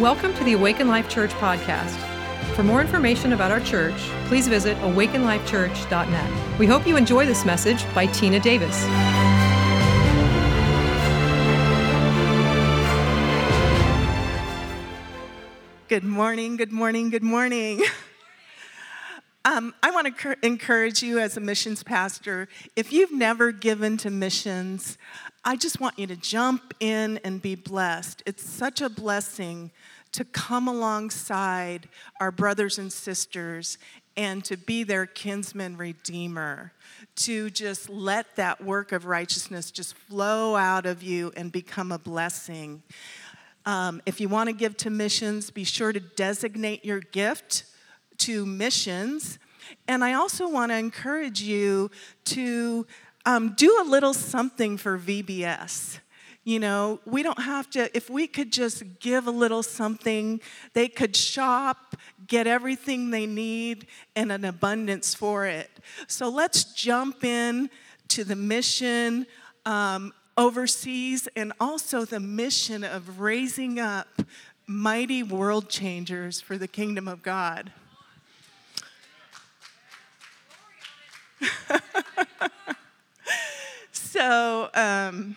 Welcome to the Awaken Life Church podcast. For more information about our church, please visit awakenlifechurch.net. We hope you enjoy this message by Tina Davis. Good morning, good morning, good morning. Um, I want to cur- encourage you as a missions pastor if you've never given to missions, I just want you to jump in and be blessed. It's such a blessing to come alongside our brothers and sisters and to be their kinsman redeemer, to just let that work of righteousness just flow out of you and become a blessing. Um, if you want to give to missions, be sure to designate your gift to missions. And I also want to encourage you to um, do a little something for VBS. You know, we don't have to, if we could just give a little something, they could shop, get everything they need, and an abundance for it. So let's jump in to the mission um, overseas and also the mission of raising up mighty world changers for the kingdom of God. so, um,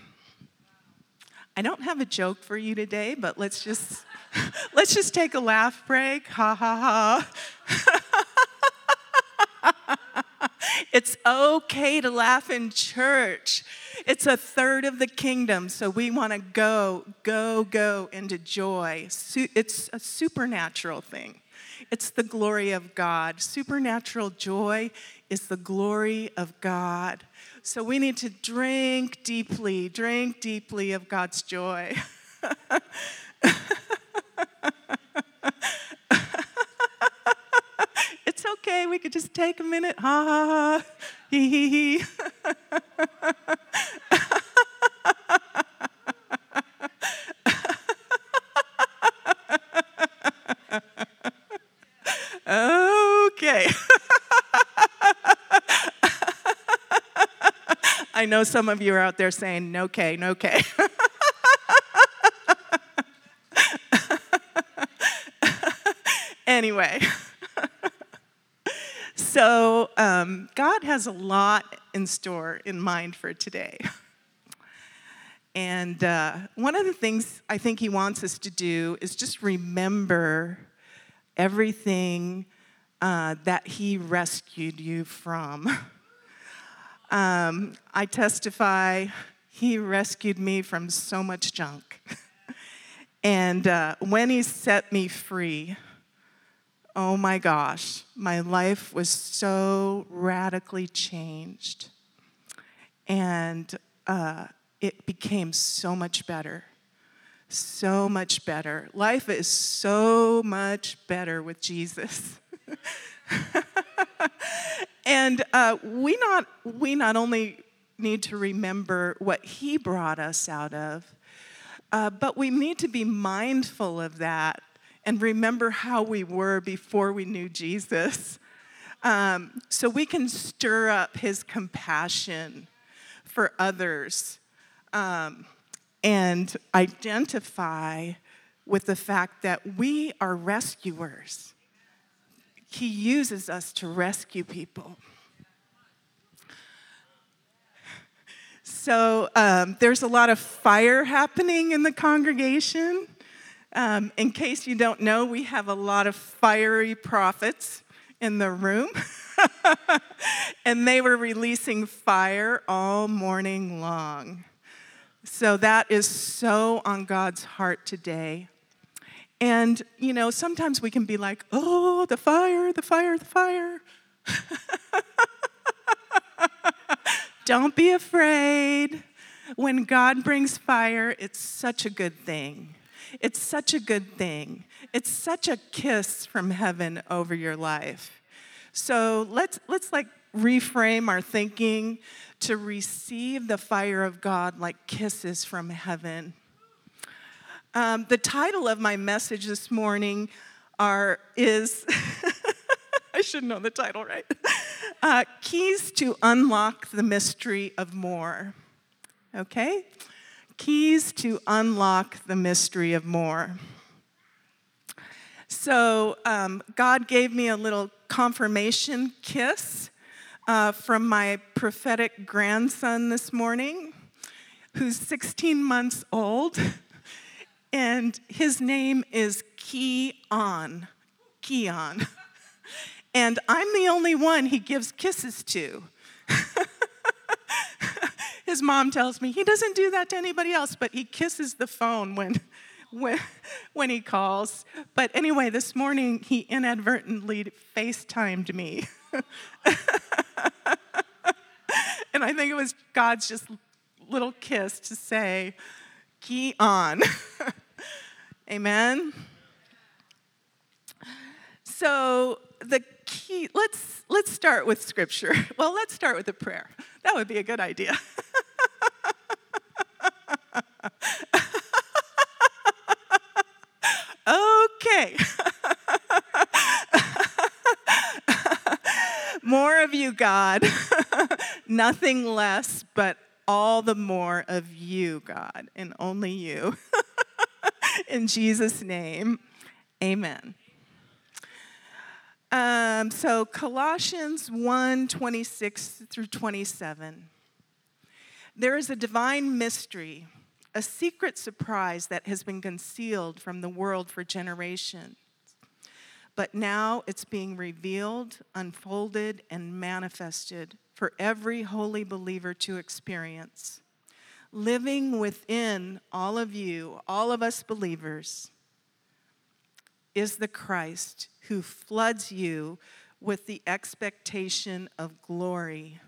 I don't have a joke for you today, but let's just let's just take a laugh break. Ha ha ha. it's okay to laugh in church. It's a third of the kingdom, so we want to go, go, go into joy. It's a supernatural thing. It's the glory of God. Supernatural joy is the glory of God. So we need to drink deeply, drink deeply of God's joy. it's okay, we could just take a minute. Ha ha ha. Hee hee hee. know some of you are out there saying, no K, no K. anyway, so um, God has a lot in store in mind for today. And uh, one of the things I think He wants us to do is just remember everything uh, that He rescued you from. Um, I testify, he rescued me from so much junk. and uh, when he set me free, oh my gosh, my life was so radically changed. And uh, it became so much better. So much better. Life is so much better with Jesus. And uh, we, not, we not only need to remember what He brought us out of, uh, but we need to be mindful of that and remember how we were before we knew Jesus. Um, so we can stir up His compassion for others um, and identify with the fact that we are rescuers. He uses us to rescue people. So um, there's a lot of fire happening in the congregation. Um, in case you don't know, we have a lot of fiery prophets in the room. and they were releasing fire all morning long. So that is so on God's heart today. And, you know, sometimes we can be like, oh, the fire, the fire, the fire. Don't be afraid. When God brings fire, it's such a good thing. It's such a good thing. It's such a kiss from heaven over your life. So let's, let's like reframe our thinking to receive the fire of God like kisses from heaven. Um, the title of my message this morning are, is, I should know the title, right? Uh, Keys to Unlock the Mystery of More. Okay? Keys to Unlock the Mystery of More. So, um, God gave me a little confirmation kiss uh, from my prophetic grandson this morning, who's 16 months old, and his name is Keon. Keon. And I'm the only one he gives kisses to. His mom tells me he doesn't do that to anybody else, but he kisses the phone when, when, when he calls. But anyway, this morning he inadvertently FaceTimed me. and I think it was God's just little kiss to say, key on. Amen. So the key, let's let's start with scripture. Well, let's start with a prayer. That would be a good idea. okay. more of you, God. Nothing less, but all the more of you, God, and only you. In Jesus' name, amen. Um, so Colossians 1 26 through 27. There is a divine mystery, a secret surprise that has been concealed from the world for generations. But now it's being revealed, unfolded, and manifested for every holy believer to experience. Living within all of you, all of us believers, is the Christ who floods you with the expectation of glory.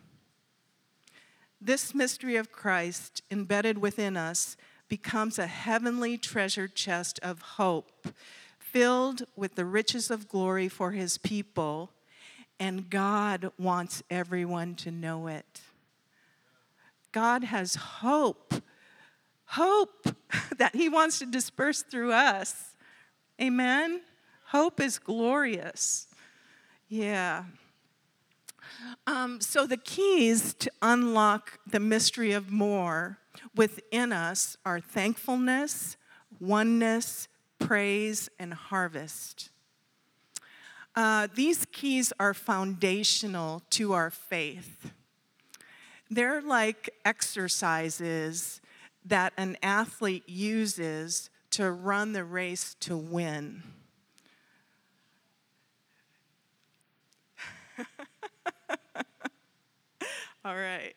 This mystery of Christ embedded within us becomes a heavenly treasure chest of hope, filled with the riches of glory for his people, and God wants everyone to know it. God has hope, hope that he wants to disperse through us. Amen? Hope is glorious. Yeah. Um, so, the keys to unlock the mystery of more within us are thankfulness, oneness, praise, and harvest. Uh, these keys are foundational to our faith. They're like exercises that an athlete uses to run the race to win. All right.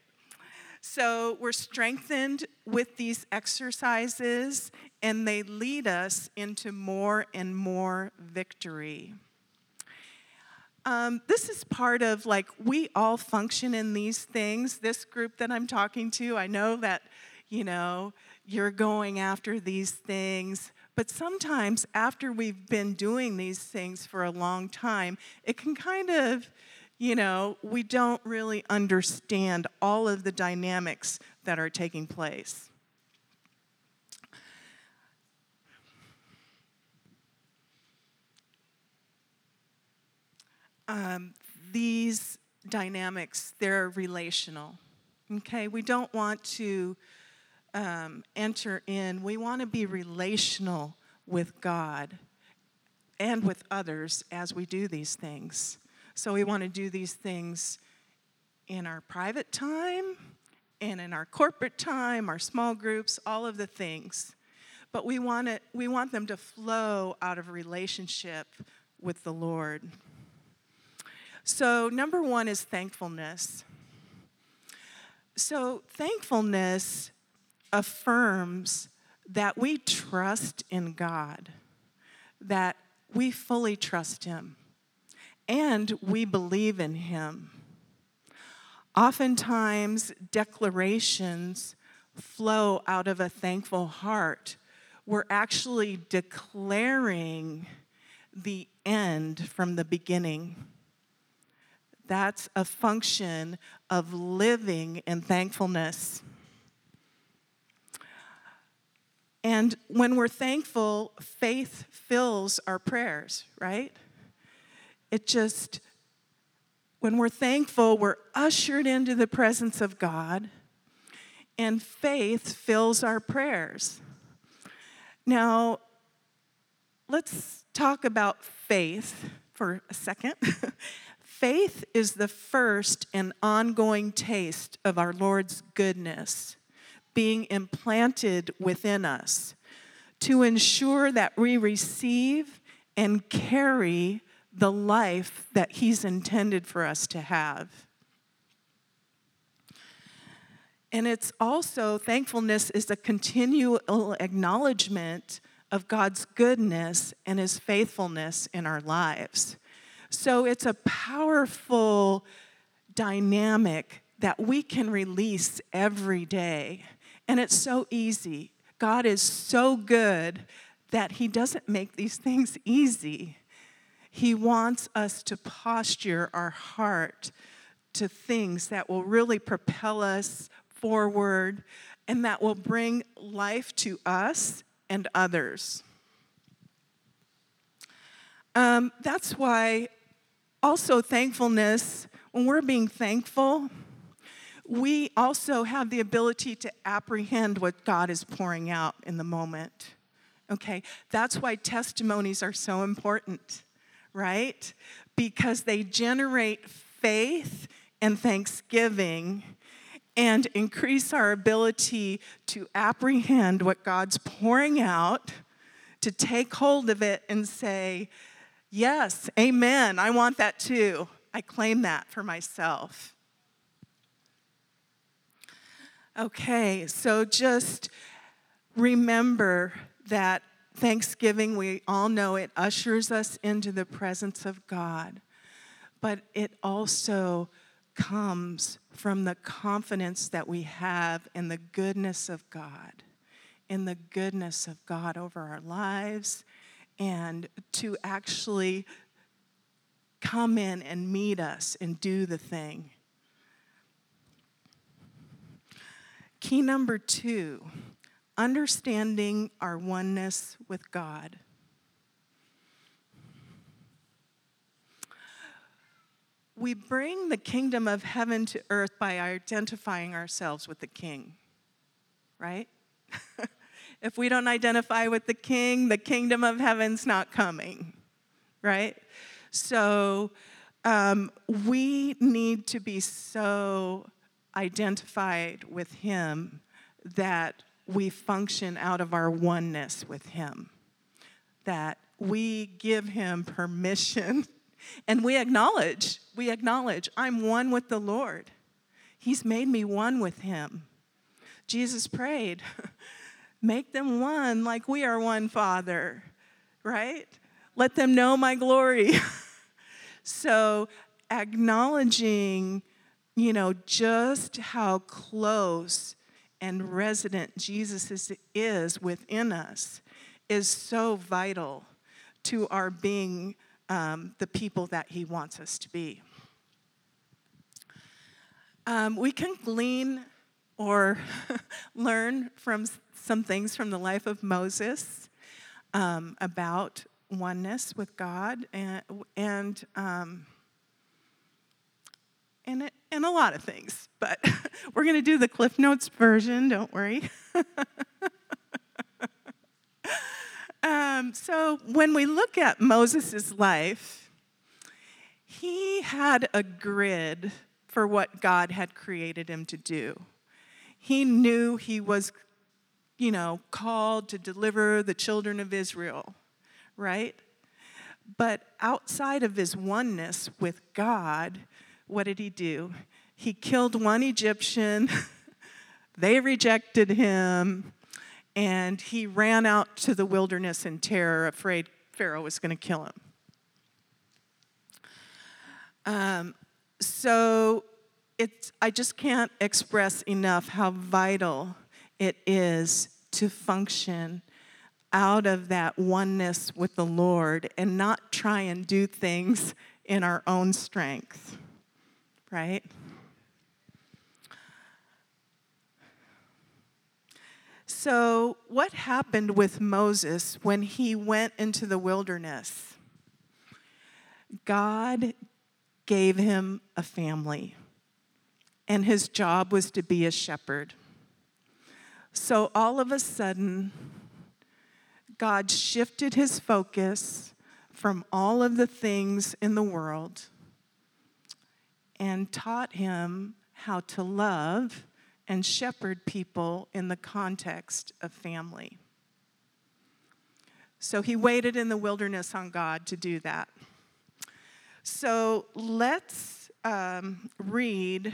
So we're strengthened with these exercises, and they lead us into more and more victory. Um, this is part of like we all function in these things. This group that I'm talking to, I know that, you know, you're going after these things, but sometimes after we've been doing these things for a long time, it can kind of you know, we don't really understand all of the dynamics that are taking place. Um, these dynamics, they're relational. Okay, we don't want to um, enter in, we want to be relational with God and with others as we do these things. So we want to do these things in our private time and in our corporate time, our small groups, all of the things. But we want, it, we want them to flow out of relationship with the Lord. So, number one is thankfulness. So, thankfulness affirms that we trust in God, that we fully trust Him and we believe in him. Oftentimes, declarations flow out of a thankful heart. We're actually declaring the end from the beginning. That's a function of living in thankfulness. And when we're thankful, faith fills our prayers, right? It just, when we're thankful, we're ushered into the presence of God, and faith fills our prayers. Now, let's talk about faith for a second. faith is the first and ongoing taste of our Lord's goodness being implanted within us to ensure that we receive and carry the life that He's intended for us to have. And it's also, thankfulness is a continual acknowledgement of God's goodness and His faithfulness in our lives. So it's a powerful dynamic that we can release every day. And it's so easy. God is so good that He doesn't make these things easy. He wants us to posture our heart to things that will really propel us forward and that will bring life to us and others. Um, that's why also thankfulness, when we're being thankful, we also have the ability to apprehend what God is pouring out in the moment. Okay, that's why testimonies are so important, right? Because they generate faith and thanksgiving and increase our ability to apprehend what God's pouring out, to take hold of it and say, Yes, amen, I want that too. I claim that for myself. Okay, so just remember that Thanksgiving, we all know it ushers us into the presence of God, but it also comes from the confidence that we have in the goodness of God, in the goodness of God over our lives, and to actually come in and meet us and do the thing. Key number two understanding our oneness with God. we bring the kingdom of heaven to earth by identifying ourselves with the king, right? if we don't identify with the king, the kingdom of heaven's not coming, right? So um, we need to be so identified with him that we function out of our oneness with him, that we give him permission and we acknowledge, we acknowledge, I'm one with the Lord. He's made me one with Him. Jesus prayed, make them one like we are one, Father, right? Let them know my glory. so, acknowledging, you know, just how close and resident Jesus is, is within us is so vital to our being um, the people that He wants us to be. Um, we can glean or learn from some things from the life of Moses um, about oneness with God and and um, and, it, and a lot of things. But we're going to do the Cliff Notes version. Don't worry. Um, so when we look at Moses' life, he had a grid for what God had created him to do. He knew he was, you know, called to deliver the children of Israel, right? But outside of his oneness with God, what did he do? He killed one Egyptian, they rejected him, and he ran out to the wilderness in terror, afraid Pharaoh was going to kill him. Um, so I just can't express enough how vital it is to function out of that oneness with the Lord and not try and do things in our own strength, right? So, what happened with Moses when he went into the wilderness? God gave him a family, and his job was to be a shepherd. So, all of a sudden, God shifted his focus from all of the things in the world and taught him how to love and shepherd people in the context of family. So he waited in the wilderness on God to do that. So let's um, read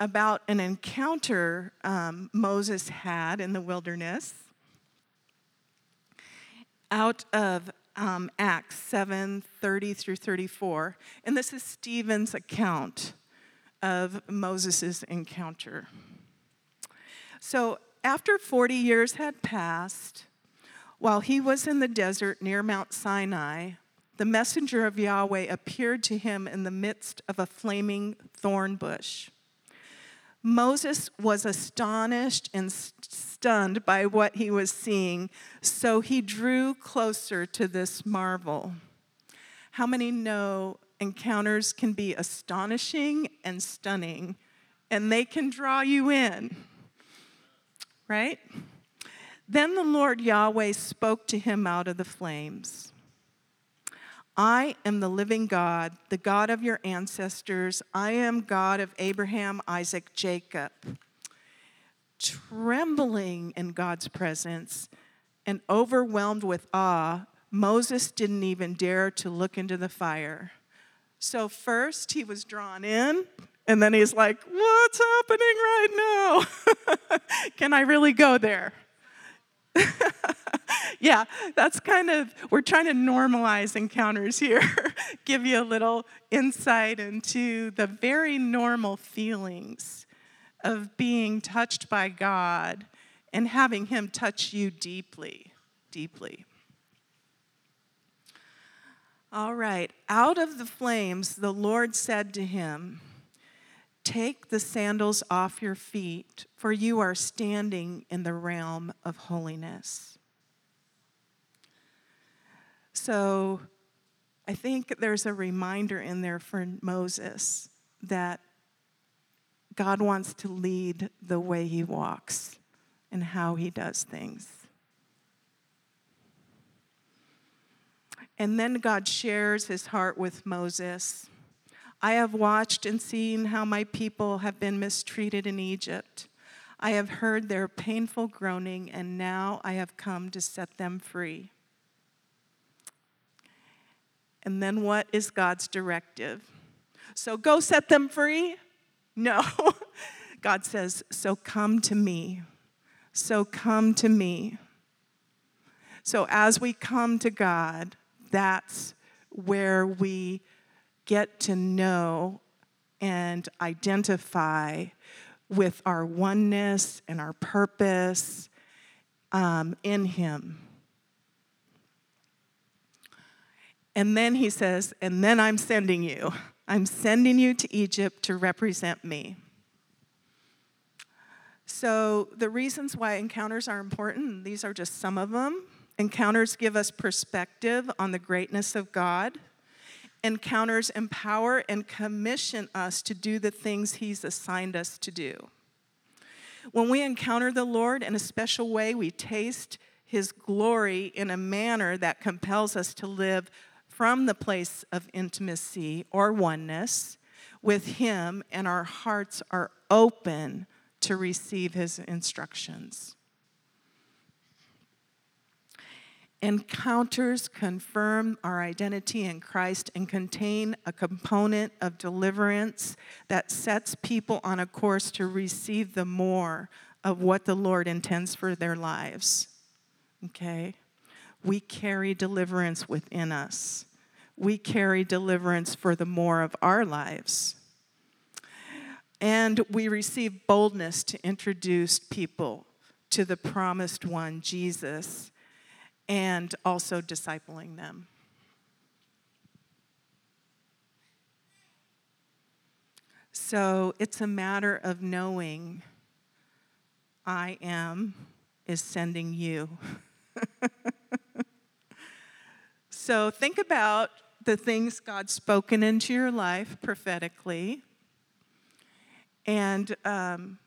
about an encounter um, Moses had in the wilderness out of um, Acts 7 30 through 34. And this is Stephen's account of Moses' encounter. So, after 40 years had passed, while he was in the desert near Mount Sinai, the messenger of Yahweh appeared to him in the midst of a flaming thorn bush. Moses was astonished and stunned by what he was seeing, so he drew closer to this marvel. How many know encounters can be astonishing and stunning, and they can draw you in? Right? Then the Lord Yahweh spoke to him out of the flames. I am the living God, the God of your ancestors. I am God of Abraham, Isaac, Jacob. Trembling in God's presence and overwhelmed with awe, Moses didn't even dare to look into the fire. So, first he was drawn in, and then he's like, What's happening right now? Can I really go there? yeah, that's kind of, we're trying to normalize encounters here, give you a little insight into the very normal feelings of being touched by God and having Him touch you deeply, deeply. All right, out of the flames, the Lord said to him, Take the sandals off your feet, for you are standing in the realm of holiness. So I think there's a reminder in there for Moses that God wants to lead the way he walks and how he does things. And then God shares his heart with Moses I have watched and seen how my people have been mistreated in Egypt. I have heard their painful groaning, and now I have come to set them free. And then what is God's directive? So go set them free? No. God says, So come to me. So come to me. So as we come to God, that's where we get to know and identify with our oneness and our purpose um, in Him. And then he says, and then I'm sending you. I'm sending you to Egypt to represent me. So, the reasons why encounters are important, these are just some of them. Encounters give us perspective on the greatness of God encounters empower and commission us to do the things He's assigned us to do. When we encounter the Lord in a special way, we taste His glory in a manner that compels us to live from the place of intimacy or oneness with Him, and our hearts are open to receive His instructions. Encounters confirm our identity in Christ and contain a component of deliverance that sets people on a course to receive the more of what the Lord intends for their lives. Okay? We carry deliverance within us. We carry deliverance for the more of our lives. And we receive boldness to introduce people to the promised one, Jesus and also discipling them. So it's a matter of knowing I am is sending you. so think about the things God's spoken into your life prophetically and um,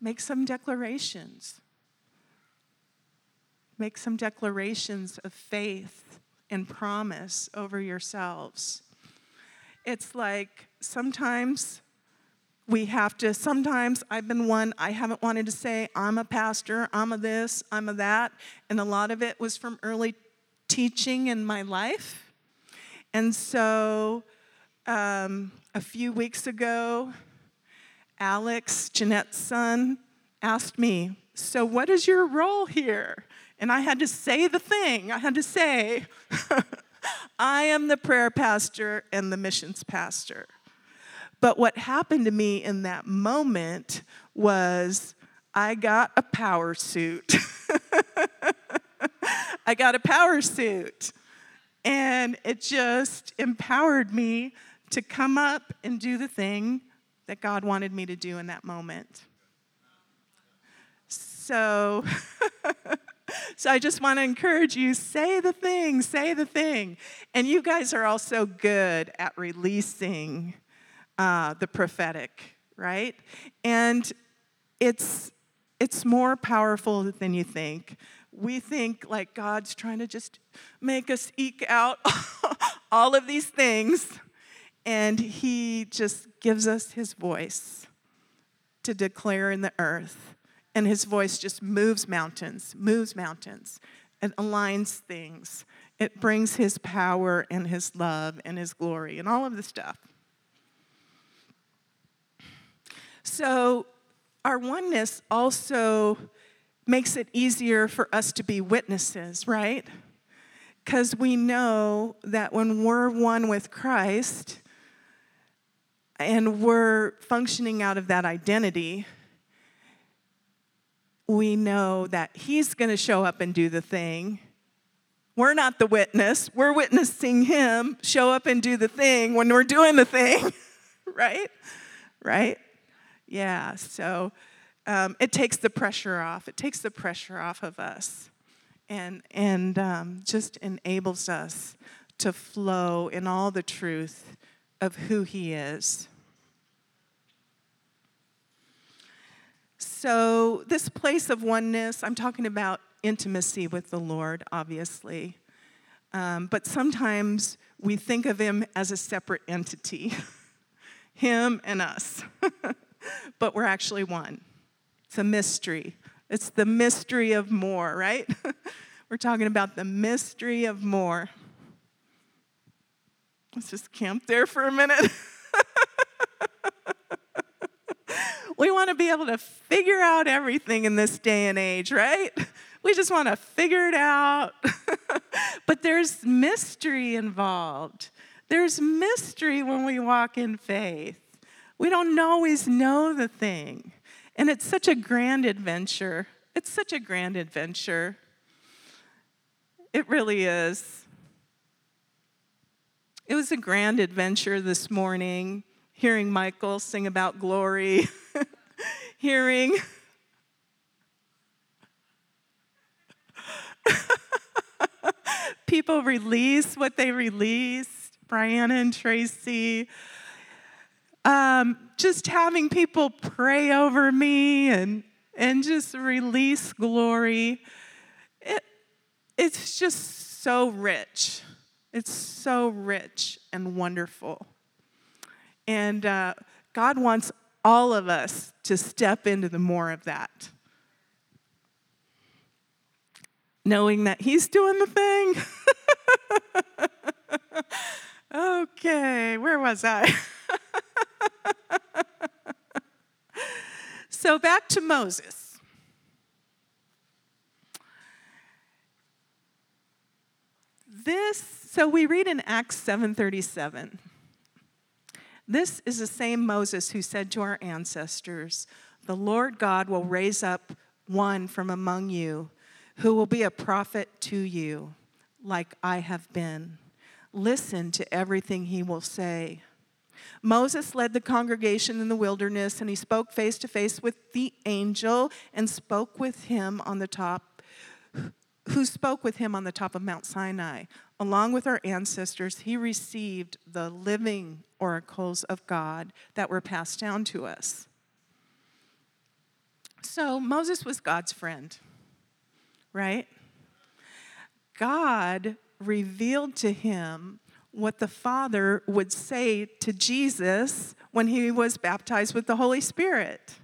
make some declarations make some declarations of faith and promise over yourselves. It's like sometimes we have to, sometimes I've been one, I haven't wanted to say, I'm a pastor, I'm a this, I'm a that. And a lot of it was from early teaching in my life. And so um, a few weeks ago, Alex, Jeanette's son, asked me, So, what is your role here? And I had to say the thing. I had to say, I am the prayer pastor and the missions pastor. But what happened to me in that moment was I got a power suit. I got a power suit. And it just empowered me to come up and do the thing that God wanted me to do in that moment. So, so I just want to encourage you say the thing, say the thing. And you guys are also good at releasing uh, the prophetic, right? And it's it's more powerful than you think. We think like God's trying to just make us eke out all of these things, and He just gives us His voice to declare in the earth. And His voice just moves mountains, moves mountains, and aligns things. It brings His power and His love and His glory and all of the stuff. So, our oneness also makes it easier for us to be witnesses, right? Because we know that when we're one with Christ and we're functioning out of that identity, we know that He's going to show up and do the thing. We're not the witness, we're witnessing Him show up and do the thing when we're doing the thing, right? Right? Yeah, so um, it takes the pressure off. It takes the pressure off of us and, and um, just enables us to flow in all the truth of who He is. So, this place of oneness, I'm talking about intimacy with the Lord, obviously. Um, but sometimes we think of Him as a separate entity, Him and us. but we're actually one. It's a mystery. It's the mystery of more, right? we're talking about the mystery of more. Let's just camp there for a minute. We want to be able to figure out everything in this day and age, right? We just want to figure it out. but there's mystery involved. There's mystery when we walk in faith. We don't always know the thing. And it's such a grand adventure. It's such a grand adventure. It really is. It was a grand adventure this morning, hearing Michael sing about glory, hearing. People release what they released, Brianna and Tracy um, just having people pray over me and, and just release glory. It, it's just so rich. It's so rich and wonderful. And uh, God wants all of us to step into the more of that. Knowing that He's doing the thing. okay, where was I? so back to Moses. This, so we read in Acts 7:37. This is the same Moses who said to our ancestors, "The Lord God will raise up one from among you who will be a prophet to you, like I have been. Listen to everything he will say." Moses led the congregation in the wilderness, and he spoke face to face with the angel and spoke with him on the top, who spoke with him on the top of Mount Sinai. Along with our ancestors, he received the living oracles of God that were passed down to us. So Moses was God's friend, right? God revealed to him what the Father would say to Jesus when he was baptized with the Holy Spirit.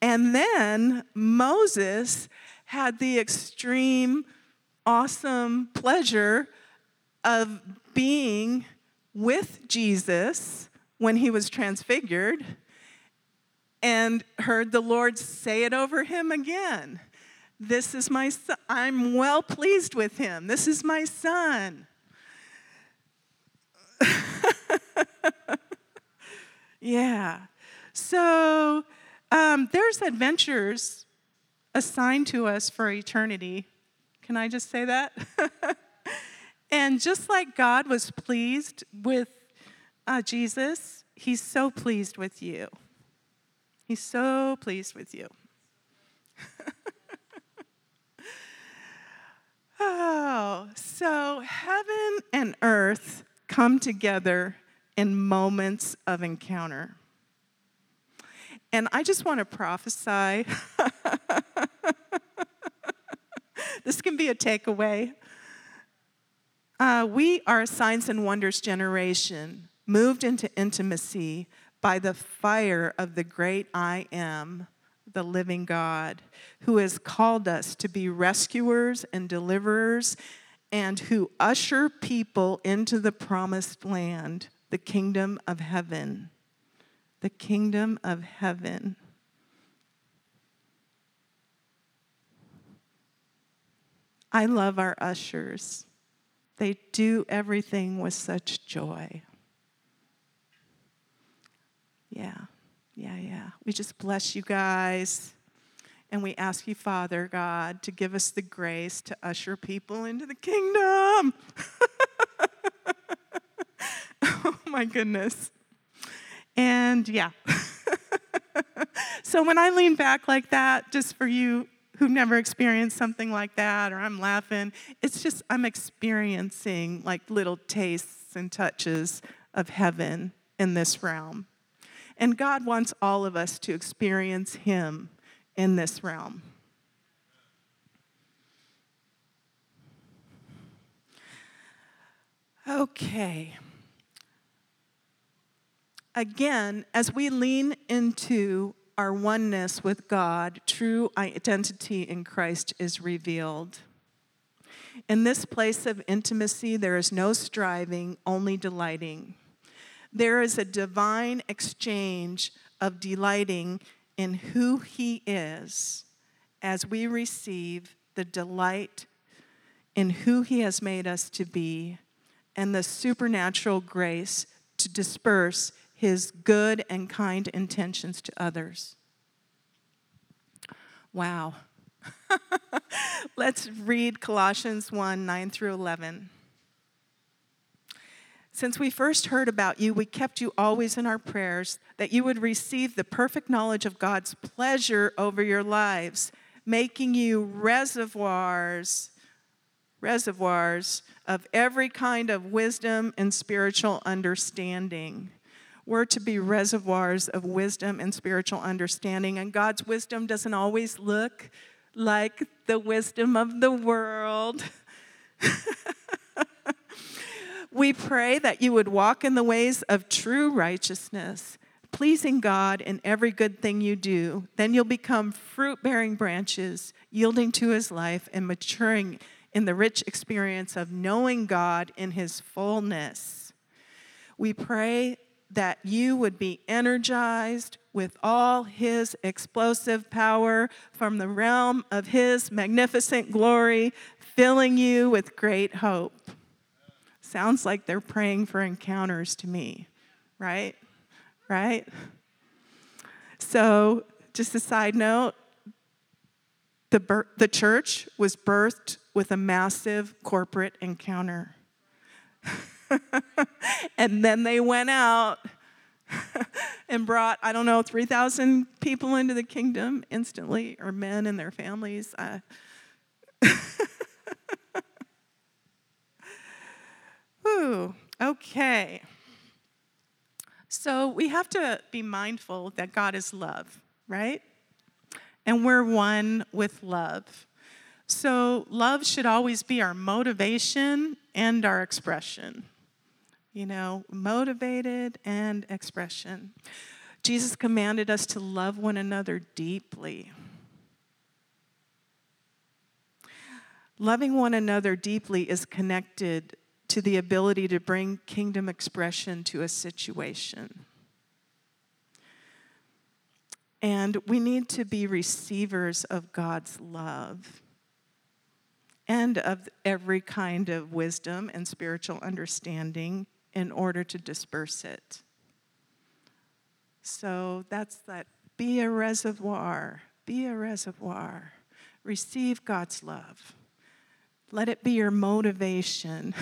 And then Moses had the extreme, awesome pleasure of being with Jesus when he was transfigured and heard the Lord say it over him again. This is my son. I'm well pleased with him. This is my son. yeah. So um, there's adventures assigned to us for eternity. Can I just say that? and just like God was pleased with uh, Jesus, He's so pleased with you. He's so pleased with you. oh, so heaven and earth come together in moments of encounter. And I just want to prophesy. this can be a takeaway. Uh, we are a signs and wonders generation, moved into intimacy by the fire of the great I am, the living God, who has called us to be rescuers and deliverers and who usher people into the promised land, the kingdom of heaven. The kingdom of heaven. I love our ushers. They do everything with such joy. Yeah, yeah, yeah. We just bless you guys. And we ask you, Father God, to give us the grace to usher people into the kingdom. oh my goodness. And yeah. so when I lean back like that, just for you who've never experienced something like that, or I'm laughing, it's just I'm experiencing like little tastes and touches of heaven in this realm. And God wants all of us to experience Him in this realm. Okay. Again, as we lean into our oneness with God, true identity in Christ is revealed. In this place of intimacy, there is no striving, only delighting. There is a divine exchange of delighting in who He is as we receive the delight in who He has made us to be and the supernatural grace to disperse His good and kind intentions to others. Wow. Let's read Colossians 1 9 through 11. Since we first heard about you, we kept you always in our prayers that you would receive the perfect knowledge of God's pleasure over your lives, making you reservoirs, reservoirs of every kind of wisdom and spiritual understanding. We're to be reservoirs of wisdom and spiritual understanding, and God's wisdom doesn't always look like the wisdom of the world. We pray that you would walk in the ways of true righteousness, pleasing God in every good thing you do. Then you'll become fruit bearing branches, yielding to his life and maturing in the rich experience of knowing God in his fullness. We pray that you would be energized with all his explosive power from the realm of his magnificent glory, filling you with great hope. Sounds like they're praying for encounters to me, right? Right? So, just a side note the, bir- the church was birthed with a massive corporate encounter. and then they went out and brought, I don't know, 3,000 people into the kingdom instantly, or men and their families. Uh, Whew, okay. So we have to be mindful that God is love, right? And we're one with love. So, love should always be our motivation and our expression. You know, motivated and expression. Jesus commanded us to love one another deeply. Loving one another deeply is connected to the ability to bring kingdom expression to a situation. And we need to be receivers of God's love and of every kind of wisdom and spiritual understanding in order to disperse it. So that's that be a reservoir, be a reservoir. Receive God's love. Let it be your motivation.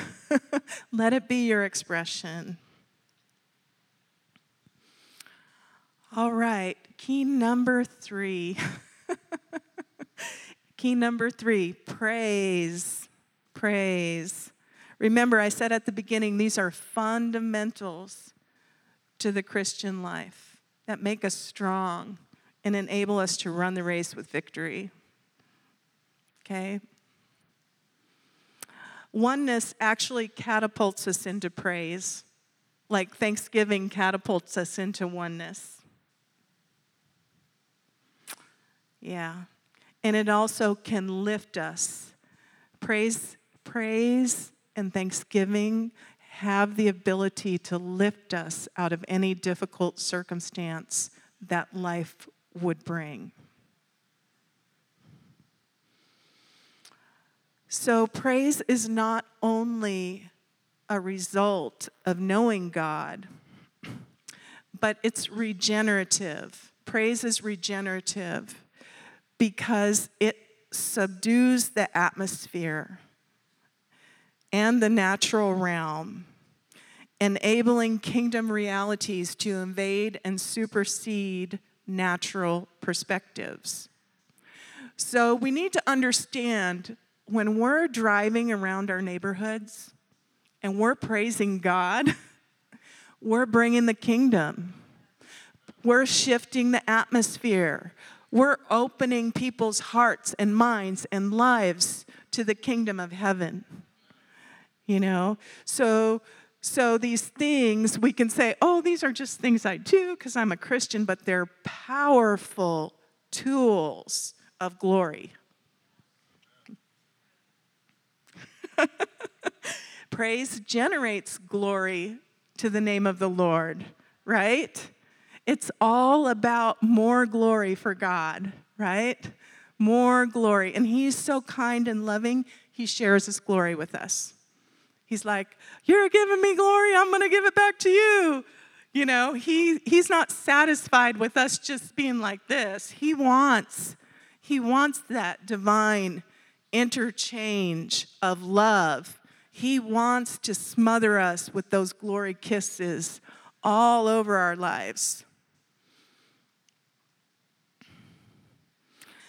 Let it be your expression. All right, key number three. key number three praise. Praise. Remember, I said at the beginning, these are fundamentals to the Christian life that make us strong and enable us to run the race with victory. Okay? Oneness actually catapults us into praise, like Thanksgiving catapults us into oneness. Yeah. And it also can lift us. Praise, praise and thanksgiving have the ability to lift us out of any difficult circumstance that life would bring. So, praise is not only a result of knowing God, but it's regenerative. Praise is regenerative because it subdues the atmosphere and the natural realm, enabling kingdom realities to invade and supersede natural perspectives. So, we need to understand when we're driving around our neighborhoods and we're praising God, we're bringing the kingdom. We're shifting the atmosphere. We're opening people's hearts and minds and lives to the kingdom of heaven. You know? So so these things we can say, "Oh, these are just things I do because I'm a Christian," but they're powerful tools of glory. Praise generates glory to the name of the Lord, right? It's all about more glory for God, right? More glory. And He's so kind and loving, He shares His glory with us. He's like, You're giving me glory, I'm gonna give it back to you. You know, he, He's not satisfied with us just being like this. He wants, He wants that divine interchange of love. He wants to smother us with those glory kisses all over our lives.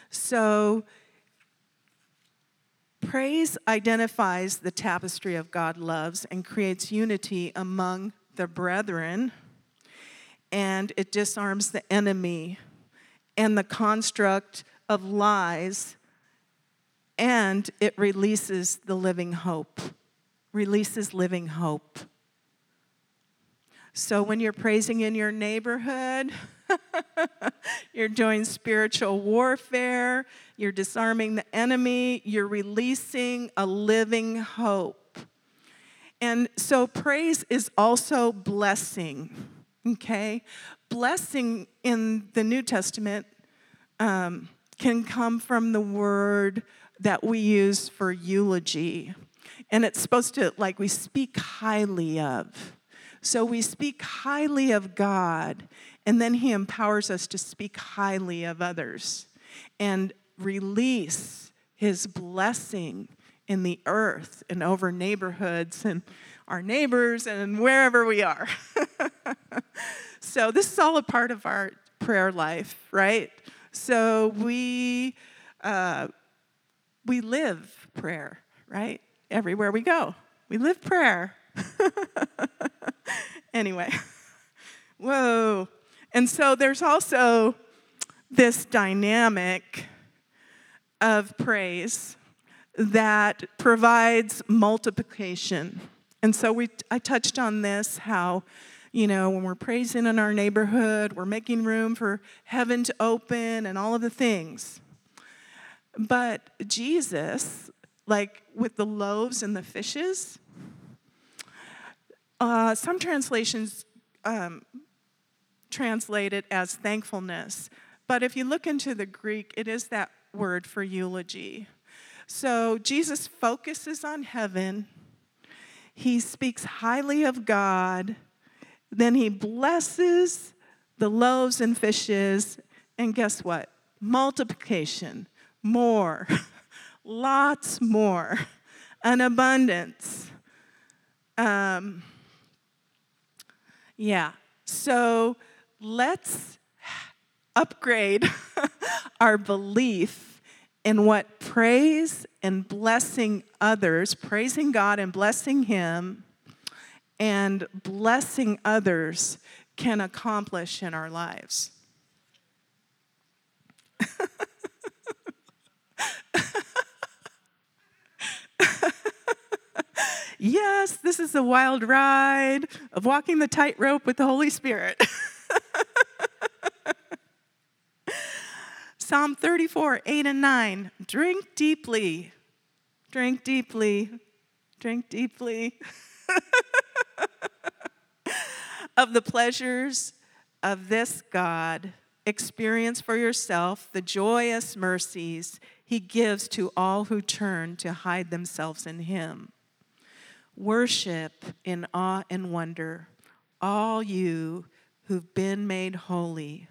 So, praise identifies the tapestry of God loves and creates unity among the brethren, and it disarms the enemy and the construct of lies and it releases the living hope, releases living hope. So when you're praising in your neighborhood, you're doing spiritual warfare, you're disarming the enemy, you're releasing a living hope. And so praise is also blessing, okay? Blessing in the New Testament um, can come from the word that we use for eulogy. And it's supposed to, like, we speak highly of. So we speak highly of God, and then He empowers us to speak highly of others and release His blessing in the earth and over neighborhoods and our neighbors and wherever we are. so this is all a part of our prayer life, right? So we uh, we live prayer, right? Everywhere we go, we live prayer. anyway, whoa. And so there's also this dynamic of praise that provides multiplication. And so we, I touched on this how, you know, when we're praising in our neighborhood, we're making room for heaven to open and all of the things. But Jesus, like with the loaves and the fishes, uh, some translations um, translate it as thankfulness. But if you look into the Greek, it is that word for eulogy. So Jesus focuses on heaven, he speaks highly of God, then he blesses the loaves and fishes, and guess what? Multiplication, more, lots more, an abundance. Um, yeah, so let's upgrade our belief in what praise and blessing others, praising God and blessing Him, and blessing others can accomplish in our lives. yes, this is the wild ride of walking the tightrope with the Holy Spirit. Psalm 34, 8 and 9. Drink deeply, drink deeply, drink deeply of the pleasures of this God. Experience for yourself the joyous mercies he gives to all who turn to hide themselves in him. Worship in awe and wonder, all you who've been made holy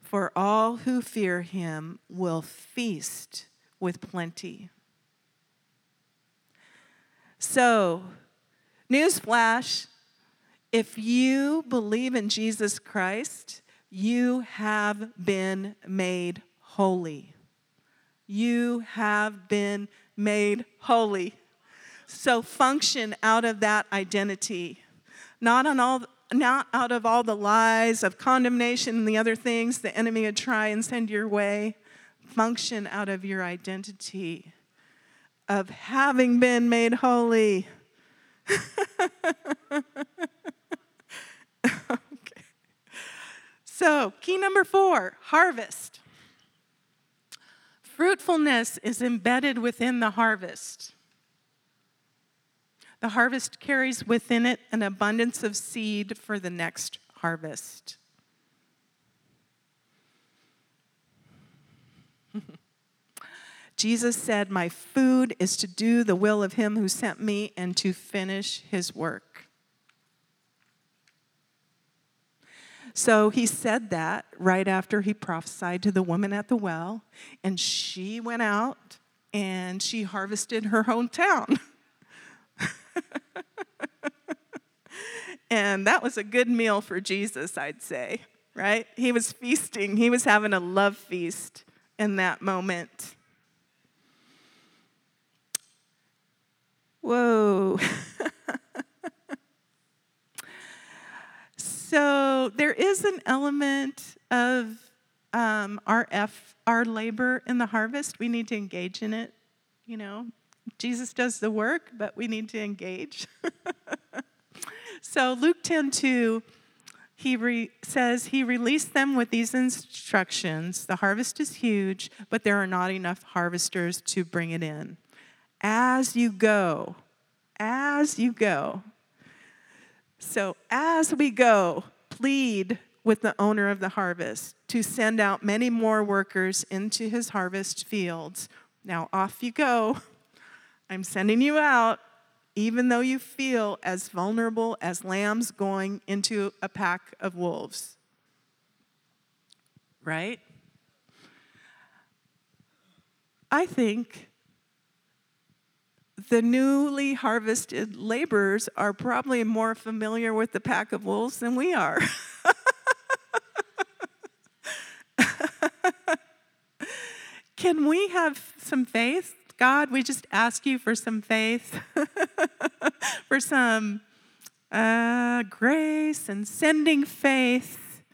for all who fear him will feast with plenty. So, newsflash if you believe in Jesus Christ, you have been made holy. You have been made holy. So function out of that identity, not on all not out of all the lies of condemnation and the other things the enemy would try and send your way. Function out of your identity of having been made holy. okay. So, key number four harvest. Fruitfulness is embedded within the harvest. The harvest carries within it an abundance of seed for the next harvest. Jesus said, My food is to do the will of him who sent me and to finish his work. So he said that right after he prophesied to the woman at the well, and she went out and she harvested her hometown. and that was a good meal for Jesus, I'd say, right? He was feasting, he was having a love feast in that moment. Whoa. so there is an element of um, our F, our labor in the harvest. We need to engage in it, you know, Jesus does the work, but we need to engage. so Luke 10 2, he re- says, He released them with these instructions The harvest is huge, but there are not enough harvesters to bring it in. As you go, as you go. So, as we go, plead with the owner of the harvest to send out many more workers into his harvest fields. Now, off you go. I'm sending you out, even though you feel as vulnerable as lambs going into a pack of wolves. Right? I think the newly harvested laborers are probably more familiar with the pack of wolves than we are. Can we have some faith God, we just ask you for some faith, for some uh, grace and sending faith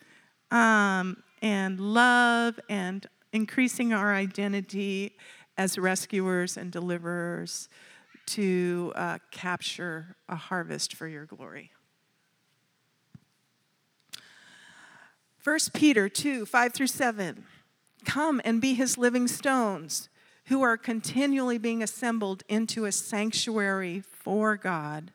um, and love and increasing our identity as rescuers and deliverers to uh, capture a harvest for your glory. 1 Peter 2 5 through 7. Come and be his living stones, who are continually being assembled into a sanctuary for God.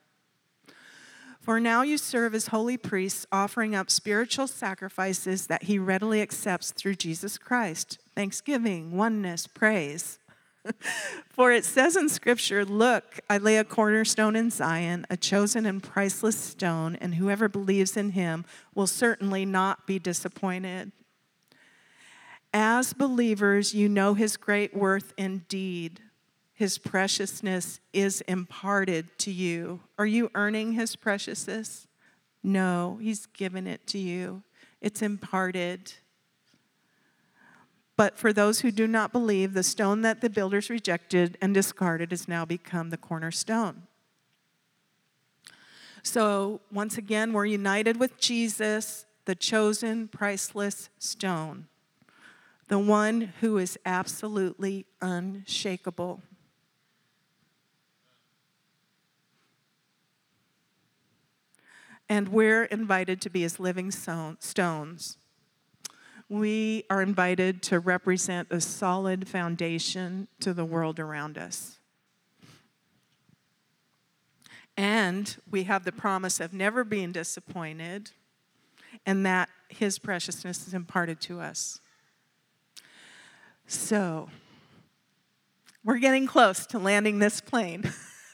For now you serve as holy priests, offering up spiritual sacrifices that he readily accepts through Jesus Christ thanksgiving, oneness, praise. For it says in Scripture, Look, I lay a cornerstone in Zion, a chosen and priceless stone, and whoever believes in him will certainly not be disappointed. As believers, you know his great worth indeed. His preciousness is imparted to you. Are you earning his preciousness? No, he's given it to you. It's imparted. But for those who do not believe, the stone that the builders rejected and discarded has now become the cornerstone. So, once again, we're united with Jesus, the chosen, priceless stone, the one who is absolutely unshakable. And we're invited to be his living stones we are invited to represent a solid foundation to the world around us. And we have the promise of never being disappointed, and that His preciousness is imparted to us. So, we're getting close to landing this plane.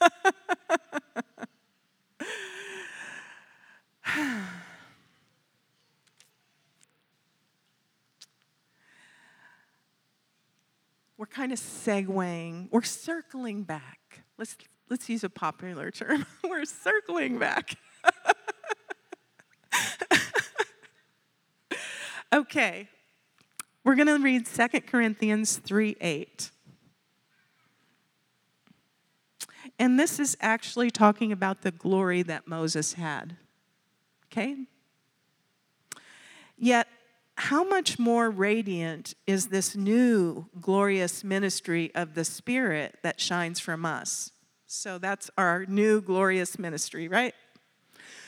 we're kind of segueing, we're circling back. Let's, let's use a popular term. we're circling back. okay, we're going to read 2 Corinthians 3 8. And this is actually talking about the glory that Moses had. Okay? Yet how much more radiant is this new glorious ministry of the Spirit that shines from us? So that's our new glorious ministry, right?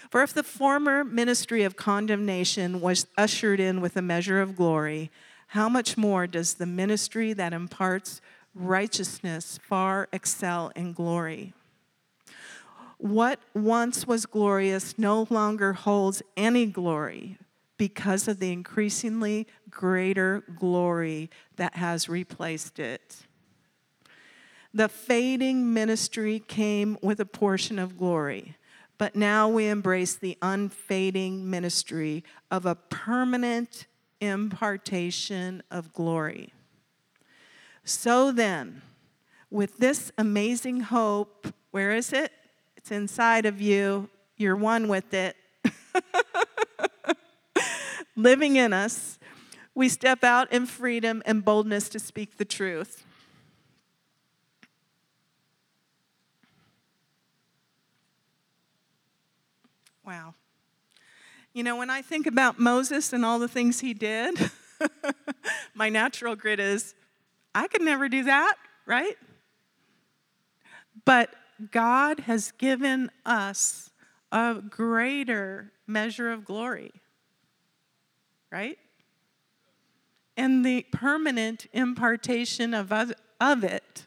For if the former ministry of condemnation was ushered in with a measure of glory, how much more does the ministry that imparts righteousness far excel in glory? What once was glorious no longer holds any glory because of the increasingly greater glory that has replaced it. The fading ministry came with a portion of glory, but now we embrace the unfading ministry of a permanent impartation of glory. So then, with this amazing hope, where is it? It's inside of you. You're one with it. living in us, we step out in freedom and boldness to speak the truth. Wow. You know, when I think about Moses and all the things he did, my natural grit is I could never do that, right? But God has given us a greater measure of glory right? And the permanent impartation of, of it.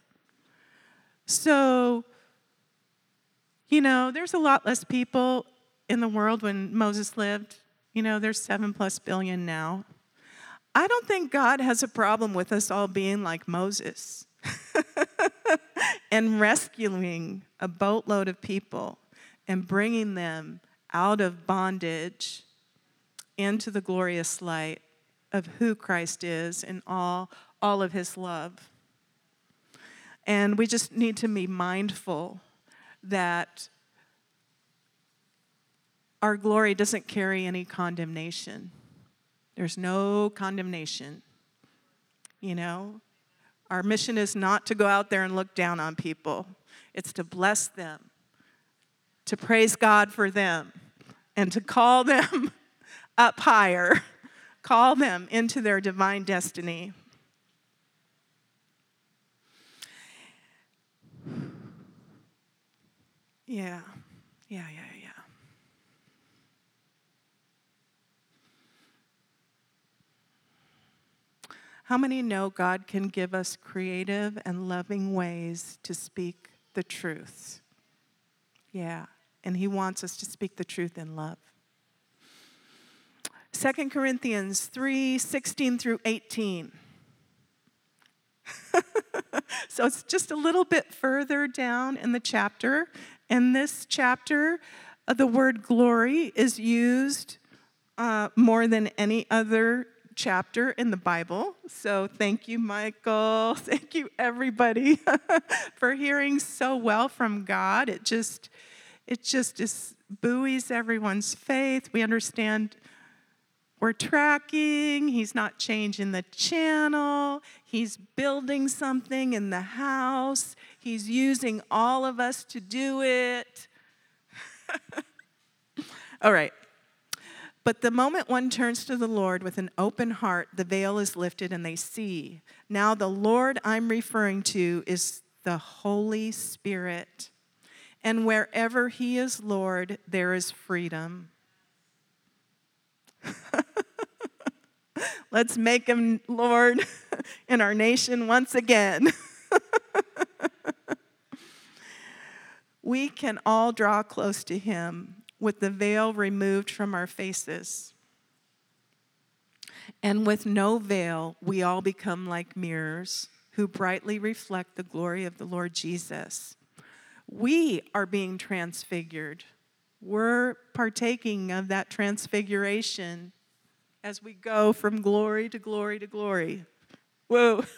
So, you know, there's a lot less people in the world when Moses lived. You know, there's seven plus billion now. I don't think God has a problem with us all being like Moses and rescuing a boatload of people and bringing them out of bondage into the glorious light of who Christ is and all, all of his love. And we just need to be mindful that our glory doesn't carry any condemnation. There's no condemnation. You know, our mission is not to go out there and look down on people, it's to bless them, to praise God for them, and to call them up higher, call them into their divine destiny. Yeah, yeah, yeah. How many know God can give us creative and loving ways to speak the truth? Yeah, and He wants us to speak the truth in love. 2 Corinthians 3 16 through 18. so it's just a little bit further down in the chapter. In this chapter, uh, the word glory is used uh, more than any other chapter in the Bible. So thank you, Michael. Thank you, everybody, for hearing so well from God. It just, it just is, buoys everyone's faith. We understand we're tracking. He's not changing the channel. He's building something in the house. He's using all of us to do it. all right. But the moment one turns to the Lord with an open heart, the veil is lifted and they see. Now, the Lord I'm referring to is the Holy Spirit. And wherever He is Lord, there is freedom. Let's make Him Lord in our nation once again. we can all draw close to Him with the veil removed from our faces. And with no veil, we all become like mirrors who brightly reflect the glory of the Lord Jesus. We are being transfigured. We're partaking of that transfiguration as we go from glory to glory to glory. Whoa.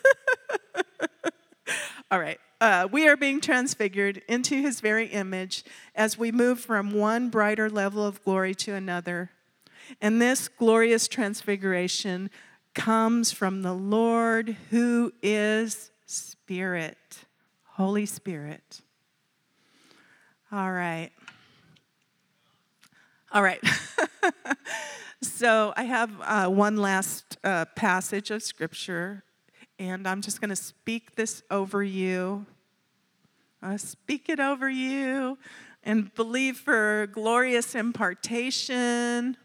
All right. Uh, we are being transfigured into his very image as we move from one brighter level of glory to another. And this glorious transfiguration comes from the Lord who is Spirit, Holy Spirit. All right. All right. so I have uh, one last uh, passage of scripture, and I'm just going to speak this over you uh, speak it over you and believe for glorious impartation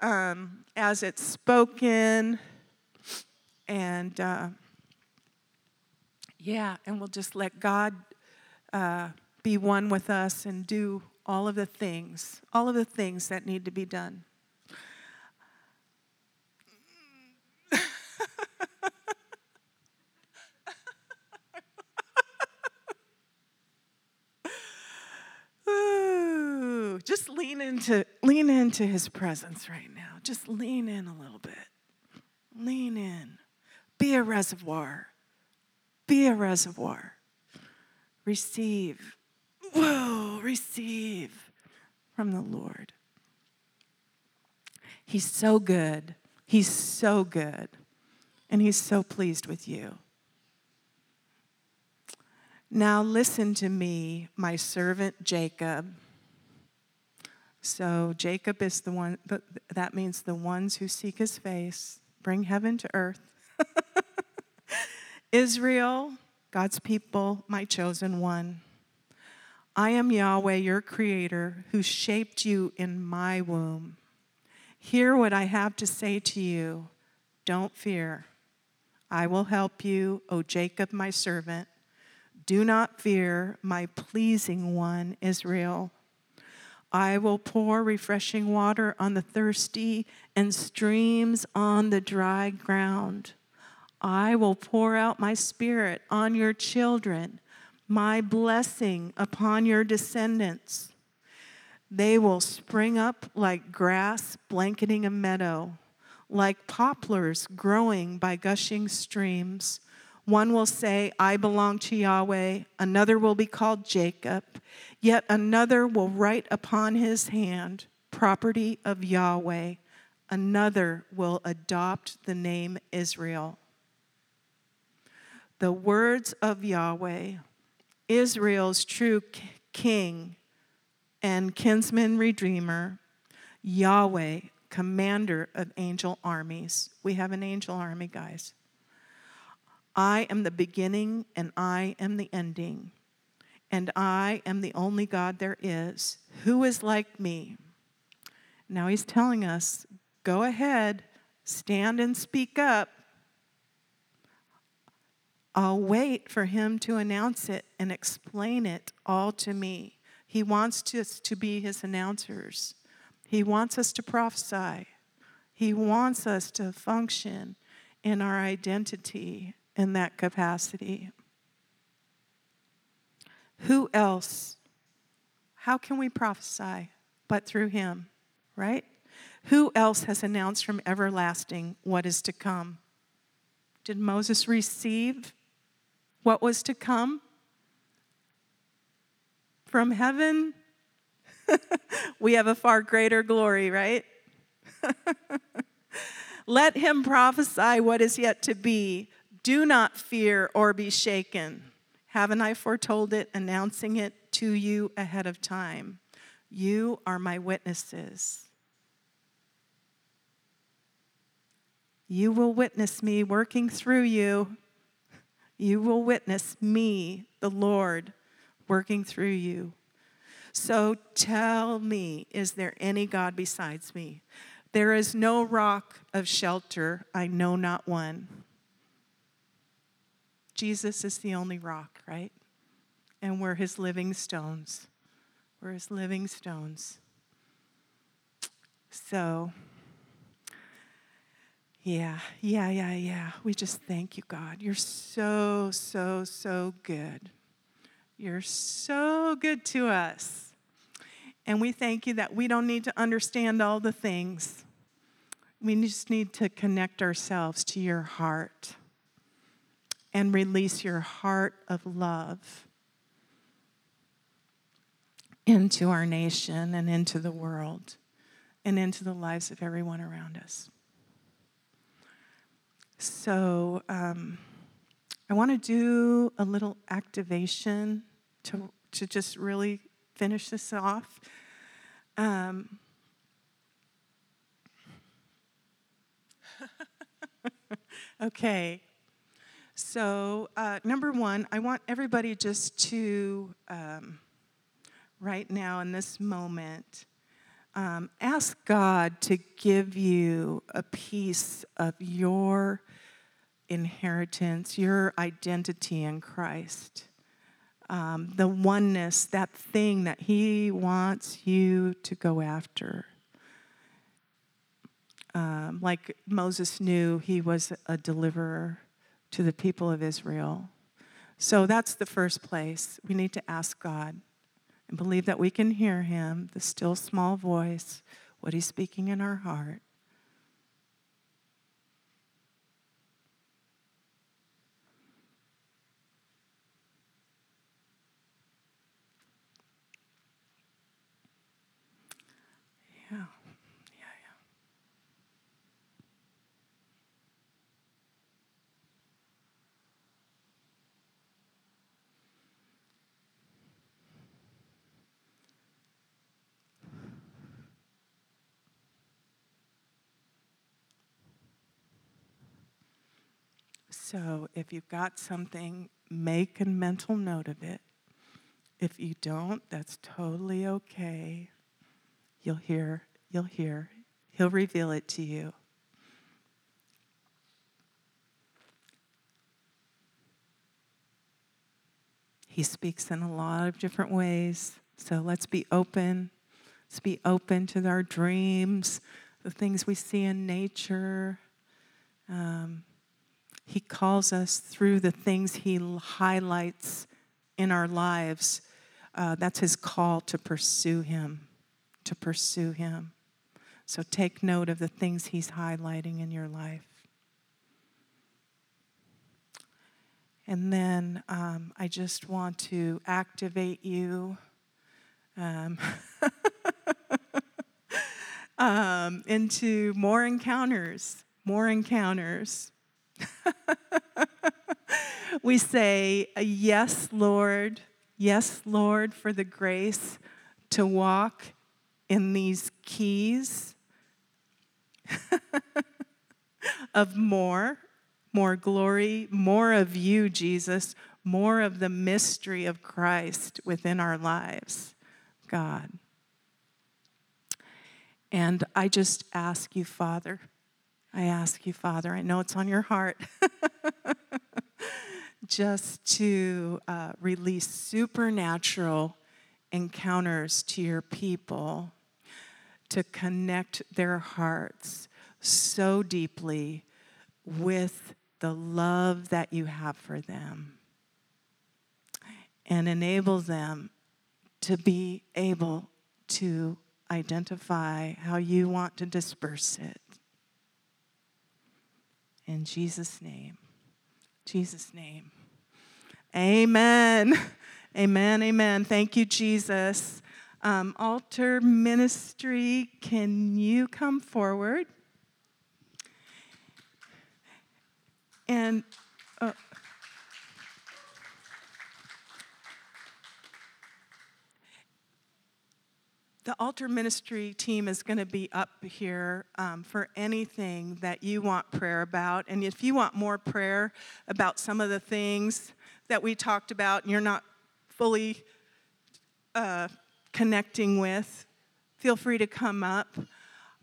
um, as it's spoken. And uh, yeah, and we'll just let God uh, be one with us and do all of the things, all of the things that need to be done. Just lean into lean into his presence right now. Just lean in a little bit. Lean in. Be a reservoir. Be a reservoir. Receive. Whoa, receive from the Lord. He's so good. He's so good. And he's so pleased with you. Now listen to me, my servant Jacob so Jacob is the one, that means the ones who seek his face, bring heaven to earth. Israel, God's people, my chosen one. I am Yahweh, your creator, who shaped you in my womb. Hear what I have to say to you. Don't fear. I will help you, O Jacob, my servant. Do not fear, my pleasing one, Israel. I will pour refreshing water on the thirsty and streams on the dry ground. I will pour out my spirit on your children, my blessing upon your descendants. They will spring up like grass blanketing a meadow, like poplars growing by gushing streams. One will say, I belong to Yahweh. Another will be called Jacob. Yet another will write upon his hand, property of Yahweh. Another will adopt the name Israel. The words of Yahweh, Israel's true king and kinsman redeemer, Yahweh, commander of angel armies. We have an angel army, guys. I am the beginning and I am the ending. and I am the only God there is. Who is like me? Now he's telling us go ahead, stand and speak up. I'll wait for him to announce it and explain it all to me. He wants us to be his announcers. He wants us to prophesy. He wants us to function in our identity in that capacity. Who else? How can we prophesy but through him, right? Who else has announced from everlasting what is to come? Did Moses receive what was to come from heaven? we have a far greater glory, right? Let him prophesy what is yet to be. Do not fear or be shaken. Haven't I foretold it, announcing it to you ahead of time? You are my witnesses. You will witness me working through you. You will witness me, the Lord, working through you. So tell me, is there any God besides me? There is no rock of shelter, I know not one. Jesus is the only rock, right? And we're his living stones. We're his living stones. So, yeah, yeah, yeah, yeah. We just thank you, God. You're so, so, so good. You're so good to us. And we thank you that we don't need to understand all the things. We just need to connect ourselves to your heart and release your heart of love into our nation and into the world and into the lives of everyone around us. So, um, I want to do a little activation to, to just really finish this off. Um, okay. So, uh, number one, I want everybody just to, um, right now in this moment, um, ask God to give you a piece of your inheritance, your identity in Christ. Um, the oneness, that thing that He wants you to go after. Um, like Moses knew he was a deliverer to the people of Israel. So that's the first place. We need to ask God and believe that we can hear Him, the still small voice, what He's speaking in our heart. So if you've got something, make a mental note of it. If you don't, that's totally okay. You'll hear, you'll hear. He'll reveal it to you. He speaks in a lot of different ways. So let's be open. Let's be open to our dreams, the things we see in nature. Um, he calls us through the things He highlights in our lives. Uh, that's His call to pursue Him, to pursue Him. So take note of the things He's highlighting in your life. And then um, I just want to activate you um, um, into more encounters, more encounters. we say, Yes, Lord. Yes, Lord, for the grace to walk in these keys of more, more glory, more of you, Jesus, more of the mystery of Christ within our lives, God. And I just ask you, Father, I ask you, Father, I know it's on your heart, just to uh, release supernatural encounters to your people, to connect their hearts so deeply with the love that you have for them and enable them to be able to identify how you want to disperse it. In Jesus' name. Jesus' name. Amen. Amen. Amen. Thank you, Jesus. Um, altar ministry, can you come forward? And uh, the altar ministry team is going to be up here um, for anything that you want prayer about. And if you want more prayer about some of the things that we talked about and you're not fully uh, connecting with, feel free to come up.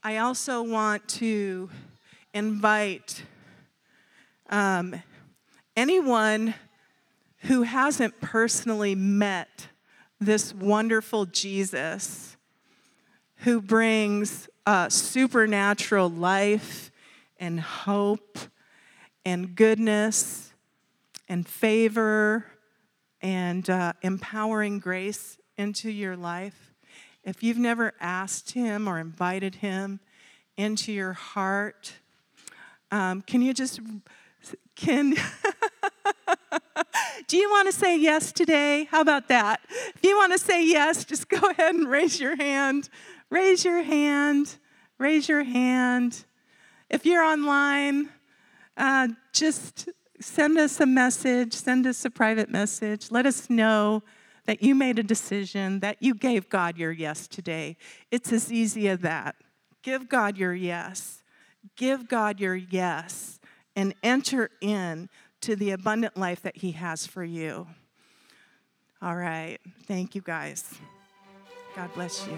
I also want to invite um, anyone who hasn't personally met this wonderful Jesus who brings uh, supernatural life and hope and goodness and favor and uh, empowering grace into your life. If you've never asked Him or invited Him into your heart, um, can you just, can, do you want to say yes today? How about that? If you want to say yes, just go ahead and raise your hand raise your hand. Raise your hand. If you're online, uh, just send us a message, send us a private message. Let us know that you made a decision, that you gave God your yes today. It's as easy as that. Give God your yes. Give God your yes and enter in to the abundant life that He has for you. All right. Thank you, guys. God bless you.